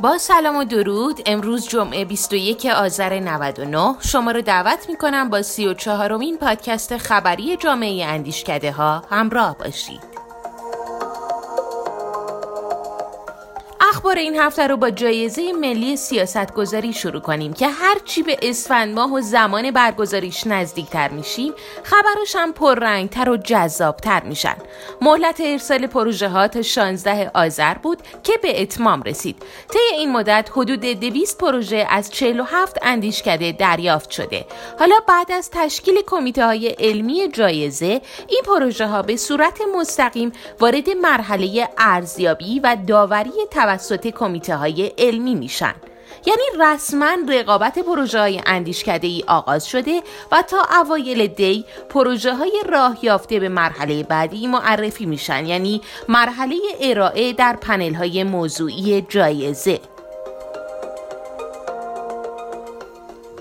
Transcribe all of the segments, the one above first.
با سلام و درود امروز جمعه 21 آذر 99 شما رو دعوت می کنم با 34 امین پادکست خبری جامعه اندیشکده ها همراه باشید. اخبار این هفته رو با جایزه ملی سیاست گذاری شروع کنیم که هرچی به اسفند ماه و زمان برگزاریش نزدیکتر میشیم خبرش هم پررنگتر و جذابتر میشن. مهلت ارسال پروژه ها تا 16 آذر بود که به اتمام رسید. طی این مدت حدود 200 پروژه از 47 اندیشکده دریافت شده. حالا بعد از تشکیل کمیته های علمی جایزه این پروژه ها به صورت مستقیم وارد مرحله ارزیابی و داوری توسط کمیته های علمی میشن. یعنی رسما رقابت پروژه های اندیشکده ای آغاز شده و تا اوایل دی پروژه های راه یافته به مرحله بعدی معرفی میشن. یعنی مرحله ارائه در پنل های موضوعی جایزه.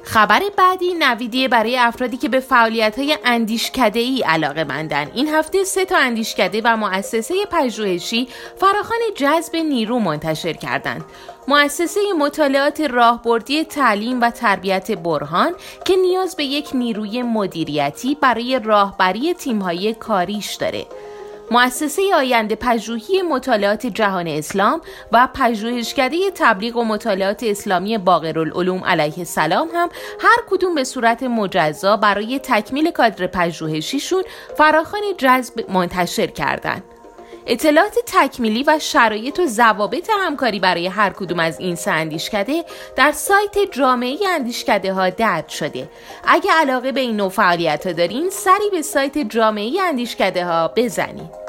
خبر بعدی نویدیه برای افرادی که به فعالیت های اندیشکده ای علاقه مندن. این هفته سه تا اندیشکده و مؤسسه پژوهشی فراخان جذب نیرو منتشر کردند. مؤسسه مطالعات راهبردی تعلیم و تربیت برهان که نیاز به یک نیروی مدیریتی برای راهبری تیم‌های کاریش داره. مؤسسه آینده پژوهی مطالعات جهان اسلام و پژوهشکده تبلیغ و مطالعات اسلامی باقرالعلوم علیه السلام هم هر کدوم به صورت مجزا برای تکمیل کادر پژوهشیشون فراخان جذب منتشر کردند. اطلاعات تکمیلی و شرایط و ضوابط همکاری برای هر کدوم از این سه اندیشکده در سایت جامعه اندیشکده ها درد شده اگه علاقه به این نوع فعالیت ها دارین سری به سایت جامعه اندیشکده ها بزنید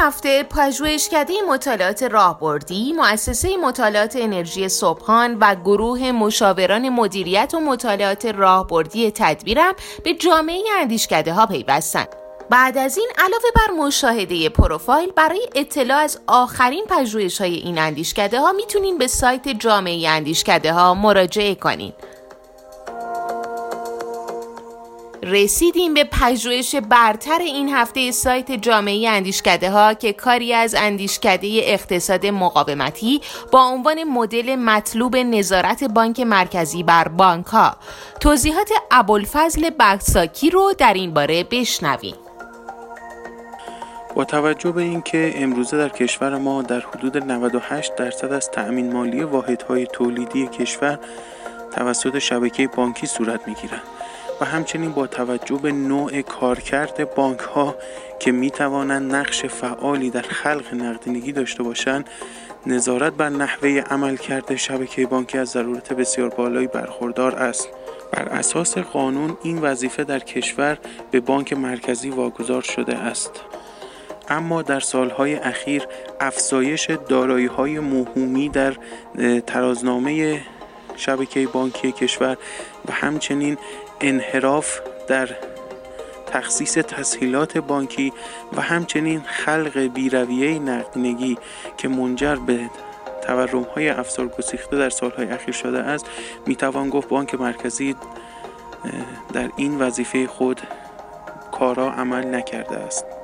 هفته پژوهشکده مطالعات راهبردی، مؤسسه مطالعات انرژی صبحان و گروه مشاوران مدیریت و مطالعات راهبردی تدبیرم به جامعه اندیشکده ها پیوستند. بعد از این علاوه بر مشاهده پروفایل برای اطلاع از آخرین پژوهش های این اندیشکده ها می‌تونین به سایت جامعه اندیشکده ها مراجعه کنین. رسیدیم به پژوهش برتر این هفته سایت جامعه اندیشکده ها که کاری از اندیشکده اقتصاد مقاومتی با عنوان مدل مطلوب نظارت بانک مرکزی بر بانک ها توضیحات ابوالفضل بغساکی رو در این باره بشنویم با توجه به اینکه امروزه در کشور ما در حدود 98 درصد از تأمین مالی واحدهای تولیدی کشور توسط شبکه بانکی صورت می‌گیرند و همچنین با توجه به نوع کارکرد بانک ها که می توانند نقش فعالی در خلق نقدینگی داشته باشند نظارت بر نحوه عملکرد شبکه بانکی از ضرورت بسیار بالایی برخوردار است. بر اساس قانون این وظیفه در کشور به بانک مرکزی واگذار شده است. اما در سالهای اخیر افزایش های موهومی در ترازنامه شبکه بانکی کشور و همچنین انحراف در تخصیص تسهیلات بانکی و همچنین خلق بیرویه نقدینگی که منجر به تورم های افزار گسیخته در سالهای اخیر شده است می‌توان گفت بانک مرکزی در این وظیفه خود کارا عمل نکرده است.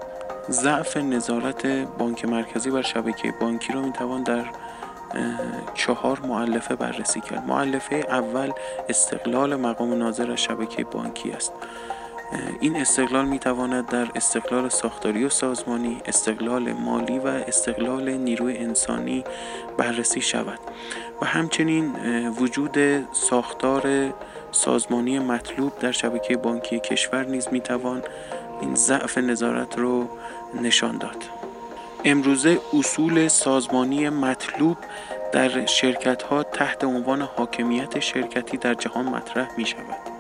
ضعف نظارت بانک مرکزی بر شبکه بانکی رو می‌توان در چهار معلفه بررسی کرد. معلفه اول استقلال مقام ناظر از شبکه بانکی است. این استقلال می تواند در استقلال ساختاری و سازمانی، استقلال مالی و استقلال نیروی انسانی بررسی شود. و همچنین وجود ساختار سازمانی مطلوب در شبکه بانکی کشور نیز می توان این ضعف نظارت رو نشان داد امروزه اصول سازمانی مطلوب در شرکت ها تحت عنوان حاکمیت شرکتی در جهان مطرح می شود.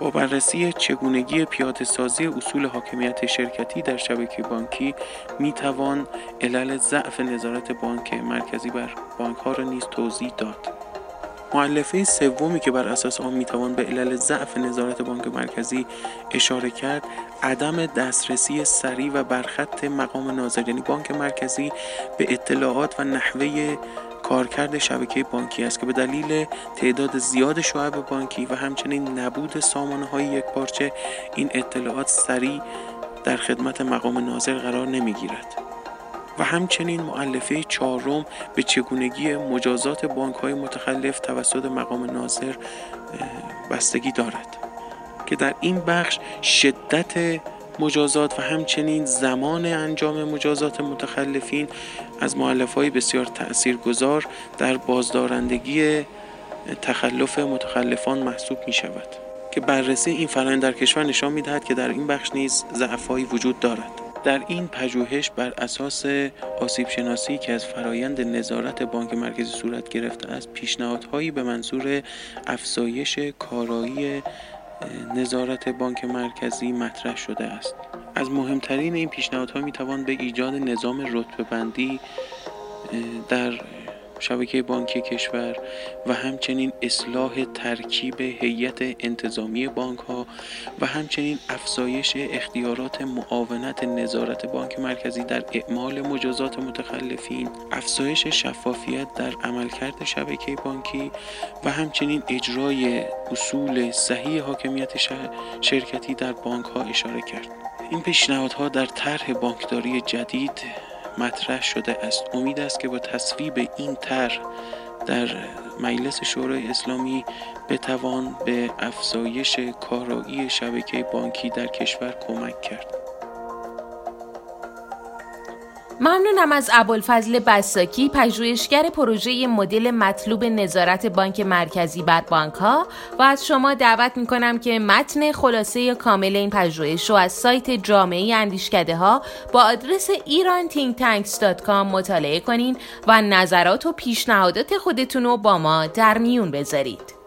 با بررسی چگونگی پیاده سازی اصول حاکمیت شرکتی در شبکه بانکی می توان علل ضعف نظارت بانک مرکزی بر بانک ها را نیز توضیح داد. معلفه سومی که بر اساس آن می‌توان به علل ضعف نظارت بانک مرکزی اشاره کرد عدم دسترسی سریع و برخط مقام ناظر یعنی بانک مرکزی به اطلاعات و نحوه کارکرد شبکه بانکی است که به دلیل تعداد زیاد شعب بانکی و همچنین نبود سامانه های یک پارچه این اطلاعات سریع در خدمت مقام ناظر قرار نمی گیرد. و همچنین معلفه چهارم به چگونگی مجازات بانک های متخلف توسط مقام ناظر بستگی دارد که در این بخش شدت مجازات و همچنین زمان انجام مجازات متخلفین از معلف های بسیار تأثیرگذار در بازدارندگی تخلف متخلفان محسوب می شود که بررسی این فرآیند در کشور نشان می دهد که در این بخش نیز ضعفهایی وجود دارد. در این پژوهش بر اساس آسیب شناسی که از فرایند نظارت بانک مرکزی صورت گرفته است پیشنهادهایی به منظور افزایش کارایی نظارت بانک مرکزی مطرح شده است. از مهمترین این پیشنهادها می‌توان به ایجاد نظام رتبه بندی در شبکه بانکی کشور و همچنین اصلاح ترکیب هیئت انتظامی بانک ها و همچنین افزایش اختیارات معاونت نظارت بانک مرکزی در اعمال مجازات متخلفین افزایش شفافیت در عملکرد شبکه بانکی و همچنین اجرای اصول صحیح حاکمیت شرکتی در بانک ها اشاره کرد. این پیشنهادها در طرح بانکداری جدید مطرح شده است. امید است که با تصویب این طرح در مجلس شورای اسلامی بتوان به افزایش کارایی شبکه بانکی در کشور کمک کرد. ممنونم از ابوالفضل بساکی پژوهشگر پروژه مدل مطلوب نظارت بانک مرکزی بر بانک ها و از شما دعوت می کنم که متن خلاصه کامل این پژوهش رو از سایت جامعه اندیشکده ها با آدرس iranThinkTanks.com مطالعه کنین و نظرات و پیشنهادات خودتون رو با ما در میون بذارید.